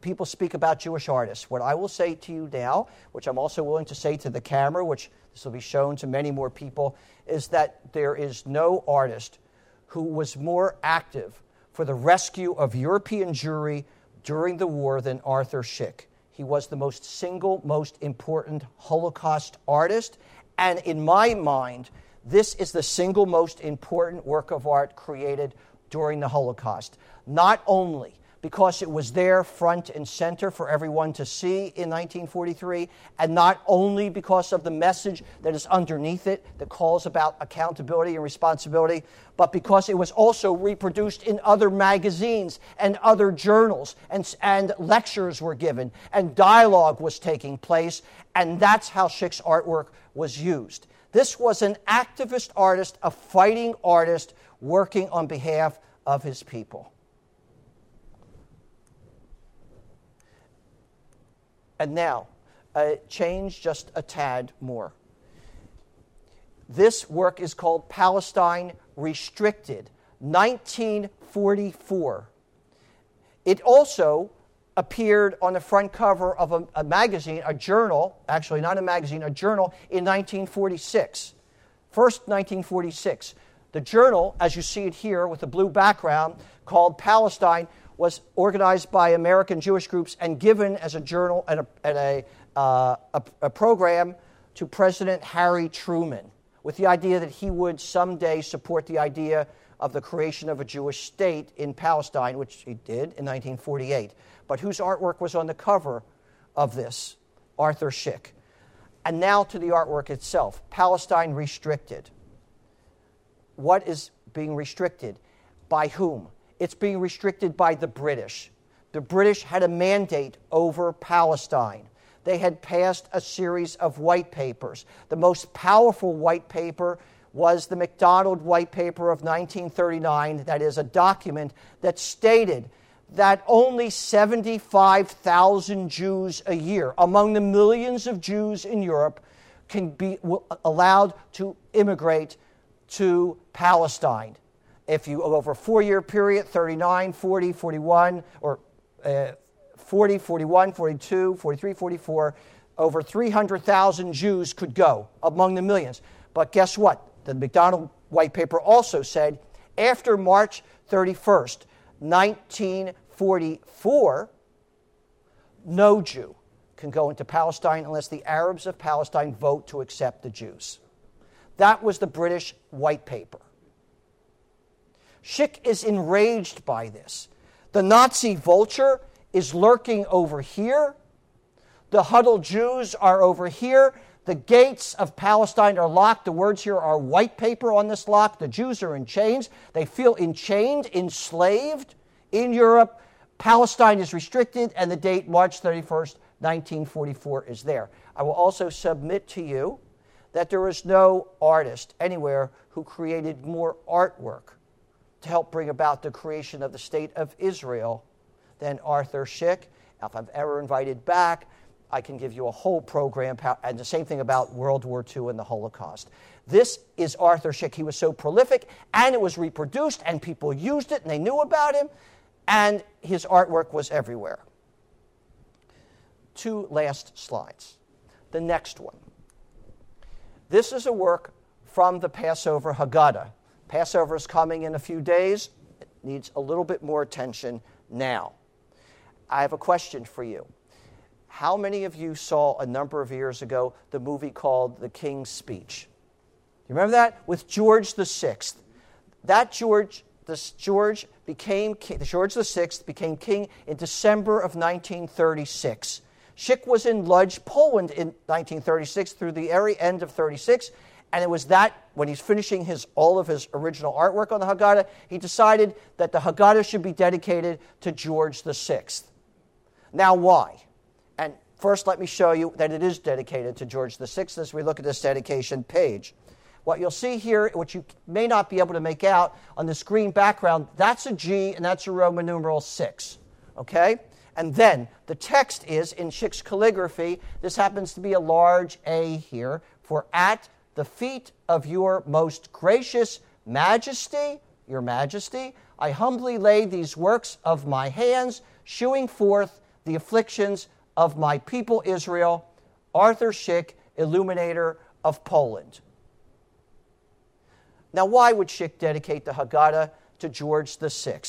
people speak about Jewish artists. What I will say to you now, which I'm also willing to say to the camera, which this will be shown to many more people, is that there is no artist who was more active for the rescue of European Jewry during the war than Arthur Szyk. He was the most single, most important Holocaust artist. And in my mind, this is the single most important work of art created during the Holocaust. Not only because it was there front and center for everyone to see in 1943, and not only because of the message that is underneath it that calls about accountability and responsibility, but because it was also reproduced in other magazines and other journals, and, and lectures were given, and dialogue was taking place, and that's how Szyk's artwork was used. This was an activist artist, a fighting artist, working on behalf of his people. And now, uh, change just a tad more. This work is called Palestine Restricted, 1944. It also appeared on the front cover of a, a, magazine, a journal, actually not a magazine, a journal in 1946. First, 1946. The journal, as you see it here with the blue background, called Palestine, was organized by American Jewish groups and given as a journal and a, uh, a, a program to President Harry Truman with the idea that he would someday support the idea of the creation of a Jewish state in Palestine, which he did in 1948. But whose artwork was on the cover of this? Arthur Szyk. And now to the artwork itself Palestine restricted. What is being restricted? By whom? It's being restricted by the British. The British had a mandate over Palestine. They had passed a series of white papers. The most powerful white paper was the MacDonald White Paper of 1939, that is, a document that stated that only 75,000 Jews a year, among the millions of Jews in Europe, can be allowed to immigrate to Palestine. If you over a four year period, 39, 40, 41, or uh, 40, 41, 42, 43, 44, over 300,000 Jews could go among the millions. But guess what? The MacDonald White Paper also said after March 31st, 1944, no Jew can go into Palestine unless the Arabs of Palestine vote to accept the Jews. That was the British White Paper. Szyk is enraged by this. The Nazi vulture is lurking over here. The huddled Jews are over here. The gates of Palestine are locked. The words here are white paper on this lock. The Jews are in chains. They feel enchained, enslaved in Europe. Palestine is restricted, and the date, March 31st, 1944, is there. I will also submit to you that there is no artist anywhere who created more artwork to help bring about the creation of the state of Israel than Arthur Szyk. If I'm ever invited back, I can give you a whole program, and the same thing about World War II and the Holocaust. This is Arthur Szyk. He was so prolific, and it was reproduced, and people used it, and they knew about him, and his artwork was everywhere. Two last slides. The next one. This is a work from the Passover Haggadah. Passover is coming in a few days. It needs a little bit more attention now. I have a question for you. How many of you saw a number of years ago the movie called The King's Speech? You remember that? With George VI. That George, this George became king, George VI became king in December of 1936. Szyk was in Lodz, Poland in 1936 through the very end of 36. And it was that, when he's finishing his, all of his original artwork on the Haggadah, he decided that the Haggadah should be dedicated to George VI. Now, why? And first, let me show you that it is dedicated to George VI as we look at this dedication page. What you'll see here, which you may not be able to make out on this green background, that's a G and that's a Roman numeral 6. Okay? And then the text is in Szyk's calligraphy. This happens to be a large A here for at the feet of your most gracious majesty, your majesty, I humbly lay these works of my hands, shewing forth the afflictions of my people Israel, Arthur Szyk, illuminator of Poland. Now, why would Szyk dedicate the Haggadah to George VI?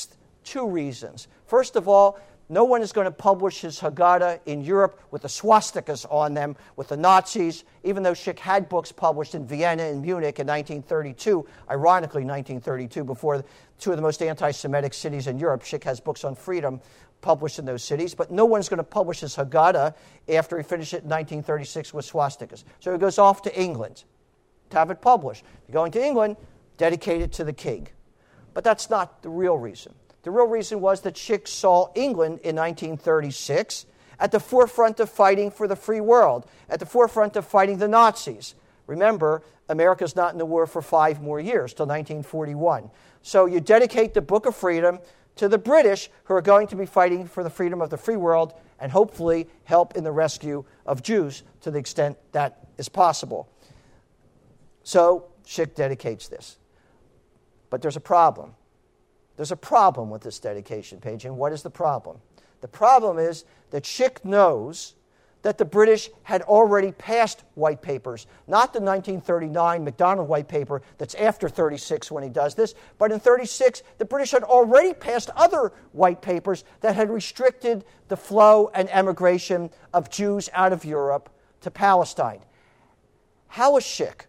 Two reasons. First of all, no one is going to publish his Haggadah in Europe with the swastikas on them, with the Nazis, even though Szyk had books published in Vienna and Munich in 1932, ironically, 1932, before two of the most anti Semitic cities in Europe. Szyk has books on freedom published in those cities, but no one's going to publish his Haggadah after he finished it in 1936 with swastikas. So he goes off to England to have it published. You're going to England, dedicate it to the king. But that's not the real reason. The real reason was that Szyk saw England in 1936 at the forefront of fighting for the free world, at the forefront of fighting the Nazis. Remember, America's not in the war for five more years, till 1941. So you dedicate the Book of Freedom to the British, who are going to be fighting for the freedom of the free world and hopefully help in the rescue of Jews to the extent that is possible. So Szyk dedicates this. But there's a problem. There's a problem with this dedication page, and what is the problem? The problem is that Szyk knows that the British had already passed white papers, not the 1939 Macdonald white paper that's after 36 when he does this, but in 36, the British had already passed other white papers that had restricted the flow and emigration of Jews out of Europe to Palestine. How is Szyk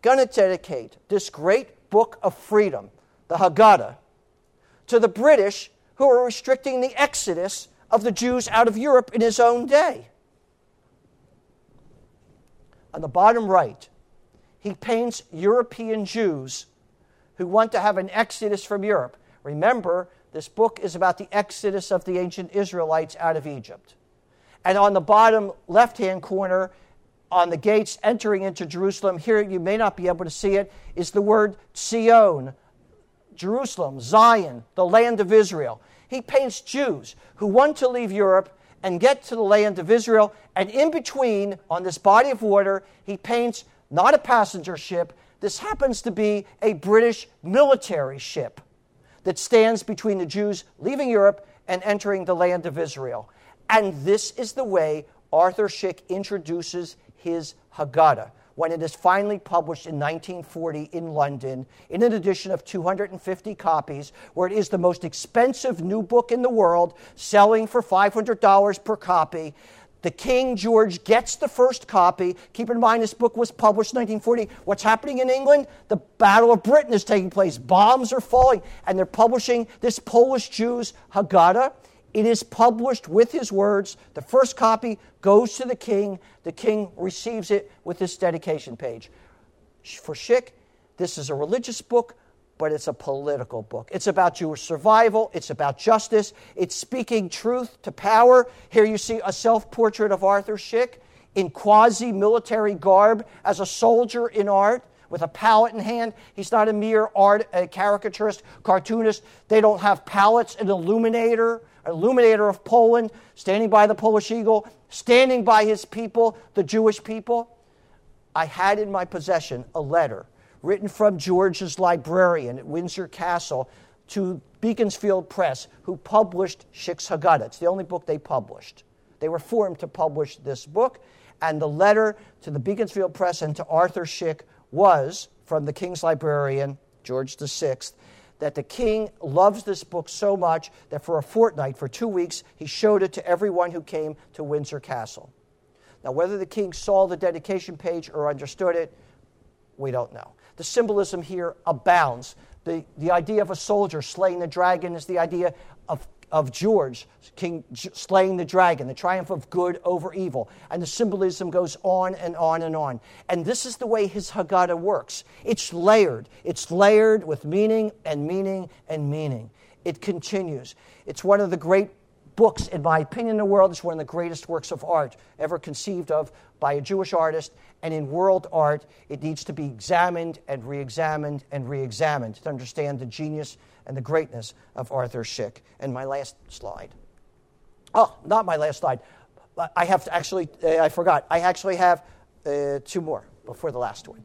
going to dedicate this great book of freedom, the Haggadah, to the British who were restricting the exodus of the Jews out of Europe in his own day. On the bottom right, he paints European Jews who want to have an exodus from Europe. Remember, this book is about the exodus of the ancient Israelites out of Egypt. And on the bottom left hand corner, on the gates entering into Jerusalem, here you may not be able to see it, is the word Zion, Jerusalem, Zion, the land of Israel. he paints Jews who want to leave Europe and get to the land of Israel. And in between, on this body of water, he paints not a passenger ship. This happens to be a British military ship that stands between the Jews leaving Europe and entering the land of Israel. And this is the way Arthur Szyk introduces his Haggadah when it is finally published in 1940 in London in an edition of 250 copies, where it is the most expensive new book in the world, selling for $500 per copy. The King George gets the first copy. Keep in mind, this book was published in 1940. What's happening in England? The Battle of Britain is taking place. Bombs are falling, and they're publishing this Polish Jew's Haggadah. It is published with his words. The first copy goes to the king. The king receives it with this dedication page. For Szyk, this is a religious book, but it's a political book. It's about Jewish survival, it's about justice, it's speaking truth to power. Here you see a self portrait of Arthur Szyk in quasi military garb as a soldier in art with a palette in hand. He's not a mere art a caricaturist, cartoonist. They don't have palettes, an illuminator illuminator of Poland, standing by the Polish eagle, standing by his people, the Jewish people. I had in my possession a letter written from George's librarian at Windsor Castle to Beaconsfield Press, who published Szyk's Haggadah. It's the only book they published. They were formed to publish this book, and the letter to the Beaconsfield Press and to Arthur Szyk was from the King's librarian, George VI, that the king loves this book so much that for a fortnight, for two weeks, he showed it to everyone who came to Windsor Castle. Now, whether the king saw the dedication page or understood it, we don't know. The symbolism here abounds. The, the idea of a soldier slaying the dragon is the idea of of George, King slaying the dragon, the triumph of good over evil. And the symbolism goes on and on and on. And this is the way his Haggadah works it's layered, it's layered with meaning and meaning and meaning. It continues. It's one of the great books, in my opinion, in the world. It's one of the greatest works of art ever conceived of by a Jewish artist. And in world art, it needs to be examined and re examined and re examined to understand the genius and the greatness of Arthur Szyk. And my last slide. Oh, not my last slide. I have to actually, uh, I forgot. I actually have uh, two more before the last one.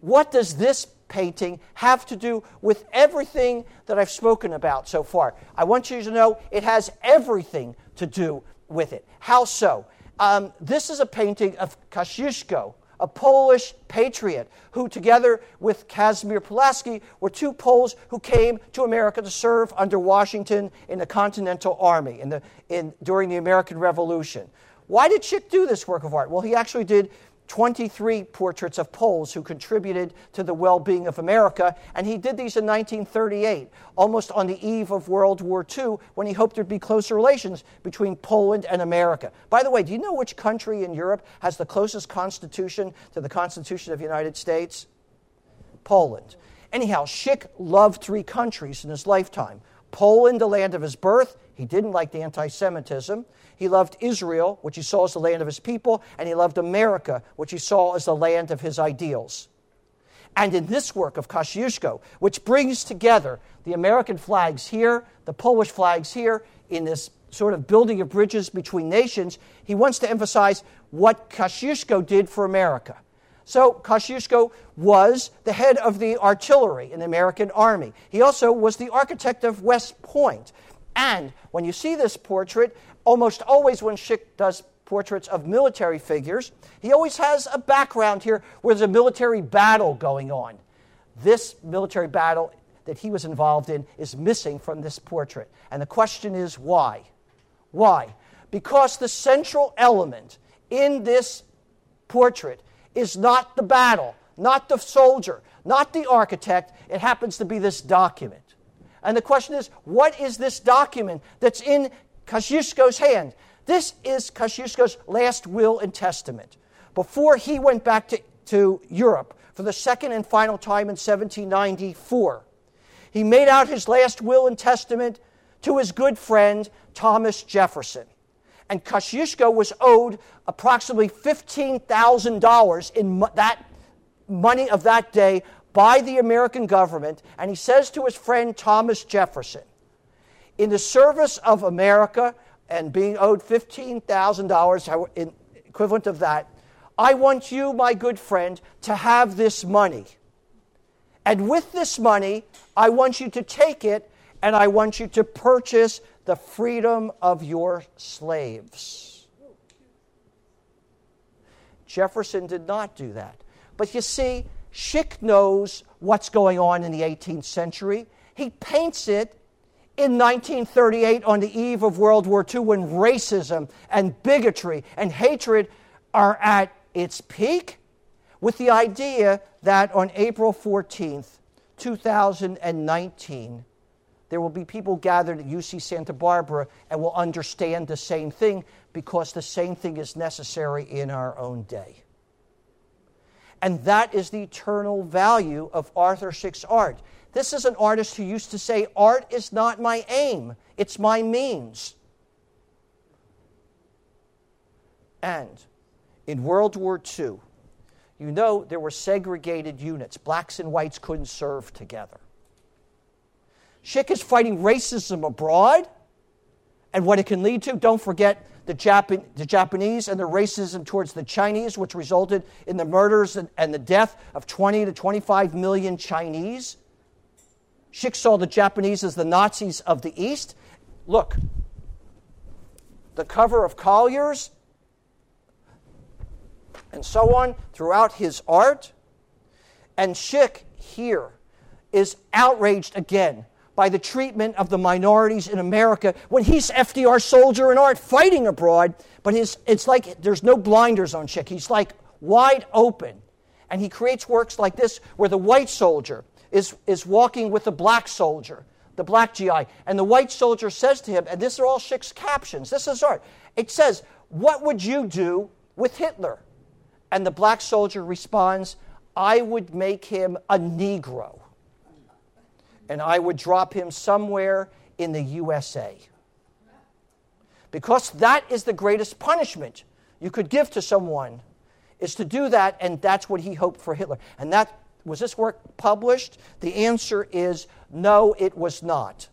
What does this painting have to do with everything that I've spoken about so far? I want you to know it has everything to do with it. How so? Um, this is a painting of Kosciuszko, a Polish patriot who, together with Casimir Pulaski, were two Poles who came to America to serve under Washington in the Continental Army in the, in, during the American Revolution. Why did Szyk do this work of art? Well, he actually did 23 portraits of Poles who contributed to the well being of America, and he did these in 1938, almost on the eve of World War II, when he hoped there'd be closer relations between Poland and America. By the way, do you know which country in Europe has the closest constitution to the Constitution of the United States? Poland. Anyhow, Szyk loved three countries in his lifetime Poland, the land of his birth. He didn't like the anti Semitism. He loved Israel, which he saw as the land of his people, and he loved America, which he saw as the land of his ideals. And in this work of Kosciuszko, which brings together the American flags here, the Polish flags here, in this sort of building of bridges between nations, he wants to emphasize what Kosciuszko did for America. So Kosciuszko was the head of the artillery in the American Army. He also was the architect of West Point. And when you see this portrait, almost always when Szyk does portraits of military figures, he always has a background here where there's a military battle going on. This military battle that he was involved in is missing from this portrait. And the question is why? Why? Because the central element in this portrait is not the battle, not the soldier, not the architect. It happens to be this document. And the question is, what is this document that's in Kosciuszko's hand. This is Kosciuszko's last will and testament. Before he went back to, to Europe for the second and final time in 1794, he made out his last will and testament to his good friend Thomas Jefferson. And Kosciuszko was owed approximately $15,000 in mo- that money of that day by the American government. And he says to his friend Thomas Jefferson, in the service of America and being owed $15,000, equivalent of that, I want you, my good friend, to have this money. And with this money, I want you to take it and I want you to purchase the freedom of your slaves. Jefferson did not do that. But you see, Szyk knows what's going on in the 18th century. He paints it in 1938 on the eve of World War II when racism and bigotry and hatred are at its peak with the idea that on April 14th, 2019, there will be people gathered at UC Santa Barbara and will understand the same thing because the same thing is necessary in our own day. And that is the eternal value of Arthur Szyk's art. This is an artist who used to say, Art is not my aim, it's my means. And in World War II, you know there were segregated units. Blacks and whites couldn't serve together. Szyk is fighting racism abroad and what it can lead to. Don't forget the, Japan, the Japanese and the racism towards the Chinese, which resulted in the murders and, and the death of 20 to 25 million Chinese. Szyk saw the Japanese as the Nazis of the East. Look, the cover of Collier's and so on throughout his art. And Szyk here is outraged again by the treatment of the minorities in America when he's FDR soldier in art fighting abroad, but his, it's like there's no blinders on Szyk. He's like wide open. And he creates works like this where the white soldier is, is walking with the black soldier, the black GI, and the white soldier says to him, and these are all Szyk's captions, this is art. It says, What would you do with Hitler? And the black soldier responds, I would make him a Negro. And I would drop him somewhere in the USA. Because that is the greatest punishment you could give to someone, is to do that, and that's what he hoped for Hitler. And that was this work published? The answer is no, it was not.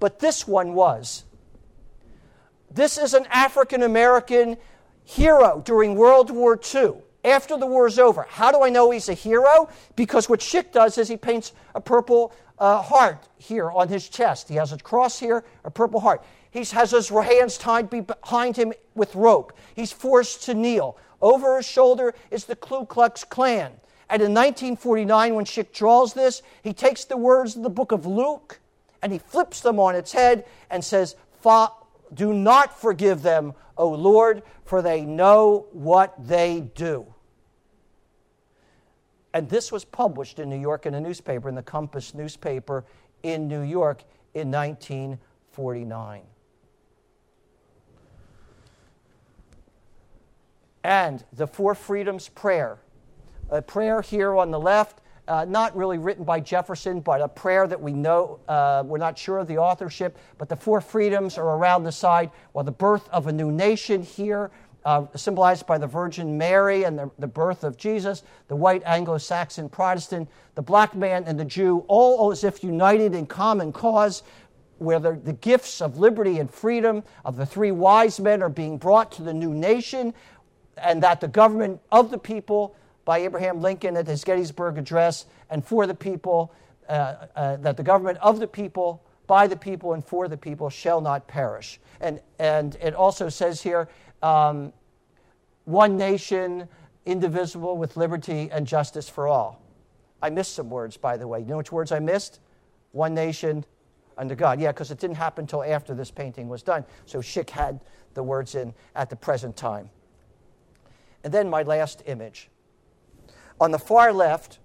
But this one was. This is an African American hero during World War II after the war is over. How do I know he's a hero? Because what Szyk does is he paints a purple uh, heart here on his chest. He has a cross here, a purple heart. He has his hands tied behind him with rope. He's forced to kneel. Over his shoulder is the Ku Klux Klan. And in 1949, when Szyk draws this, he takes the words of the book of Luke and he flips them on its head and says, Do not forgive them, O Lord, for they know what they do. And this was published in New York in a newspaper, in the Compass newspaper in New York in 1949. And the Four Freedoms Prayer. A prayer here on the left, uh, not really written by Jefferson, but a prayer that we know, uh, we're not sure of the authorship, but the Four Freedoms are around the side, while the birth of a new nation here uh, symbolized by the Virgin Mary and the, the birth of Jesus, the white Anglo Saxon Protestant, the black man and the Jew, all as if united in common cause, where the, the gifts of liberty and freedom of the three wise men are being brought to the new nation, and that the government of the people, by Abraham Lincoln at his Gettysburg Address, and for the people, uh, uh, that the government of the people, by the people, and for the people shall not perish. And, and it also says here, um, one nation, indivisible, with liberty and justice for all. I missed some words, by the way. You know which words I missed? One nation under God. Yeah, because it didn't happen until after this painting was done. So Szyk had the words in at the present time. And then my last image. On the far left,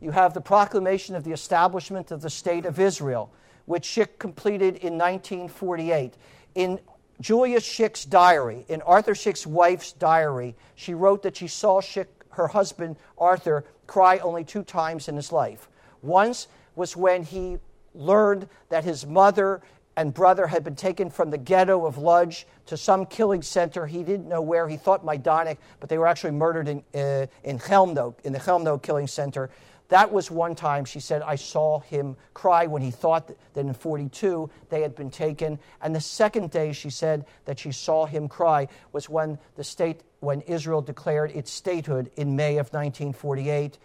you have the proclamation of the establishment of the State of Israel, which Szyk completed in 1948. In Julia Szyk's diary, in Arthur Szyk's wife's diary, she wrote that she saw Szyk, her husband, Arthur, cry only two times in his life. Once was when he learned that his mother and brother had been taken from the ghetto of Lodz to some killing center. He didn't know where. He thought Majdanek, but they were actually murdered in, uh, in Chelmno, in the Chelmno killing center. That was one time she said, I saw him cry when he thought that in 42 they had been taken. And the second day she said that she saw him cry was when the state, when Israel declared its statehood in May of 1948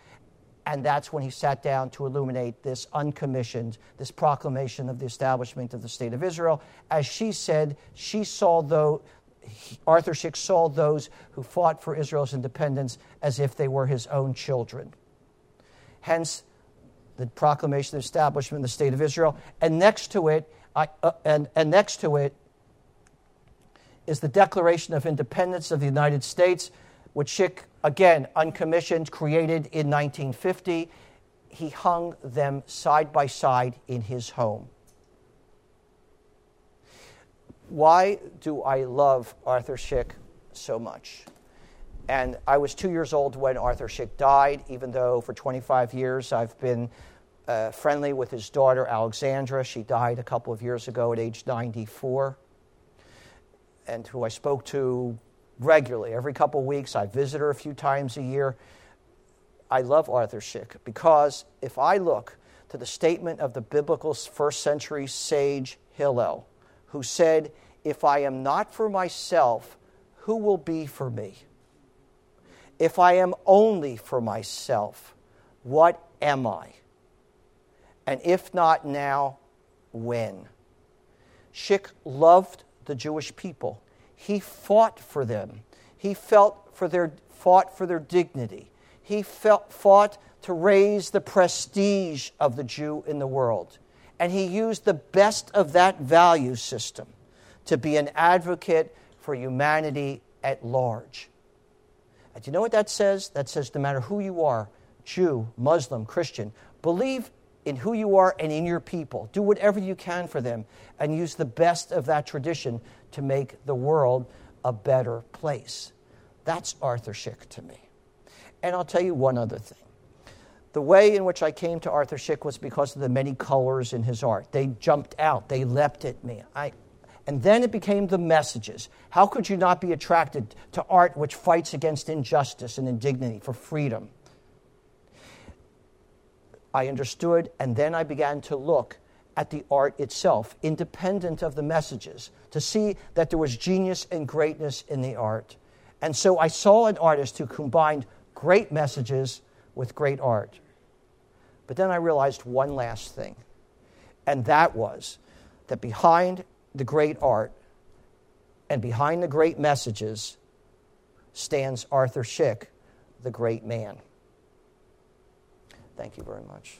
and that's when he sat down to illuminate this uncommissioned, this proclamation of the establishment of the State of Israel. As she said, she saw though, Arthur Szyk saw those who fought for Israel's independence as if they were his own children. Hence, the proclamation of the establishment of the State of Israel. And next to it, I, uh, and, and next to it is the Declaration of Independence of the United States, which Szyk again, uncommissioned, created in 1950. He hung them side by side in his home. Why do I love Arthur Szyk so much? And I was two years old when Arthur Szyk died, even though for 25 years I've been uh, friendly with his daughter, Alexandra. She died a couple of years ago at age 94, and who I spoke to regularly. Every couple of weeks, I visit her a few times a year. I love Arthur Szyk because if I look to the statement of the biblical first century sage Hillel, who said, If I am not for myself, who will be for me? If I am only for myself, what am I? And if not now, when? Szyk loved the Jewish people. He fought for them. He felt for their, fought for their dignity. He felt, fought to raise the prestige of the Jew in the world. And he used the best of that value system to be an advocate for humanity at large. And you know what that says? That says no matter who you are Jew, Muslim, Christian believe in who you are and in your people. Do whatever you can for them and use the best of that tradition to make the world a better place. That's Arthur Szyk to me. And I'll tell you one other thing. The way in which I came to Arthur Szyk was because of the many colors in his art. They jumped out, they leapt at me. I, and then it became the messages. How could you not be attracted to art which fights against injustice and indignity for freedom? I understood, and then I began to look at the art itself, independent of the messages, to see that there was genius and greatness in the art. And so I saw an artist who combined great messages with great art. But then I realized one last thing, and that was that behind the great art and behind the great messages stands Arthur Szyk, the great man. Thank you very much.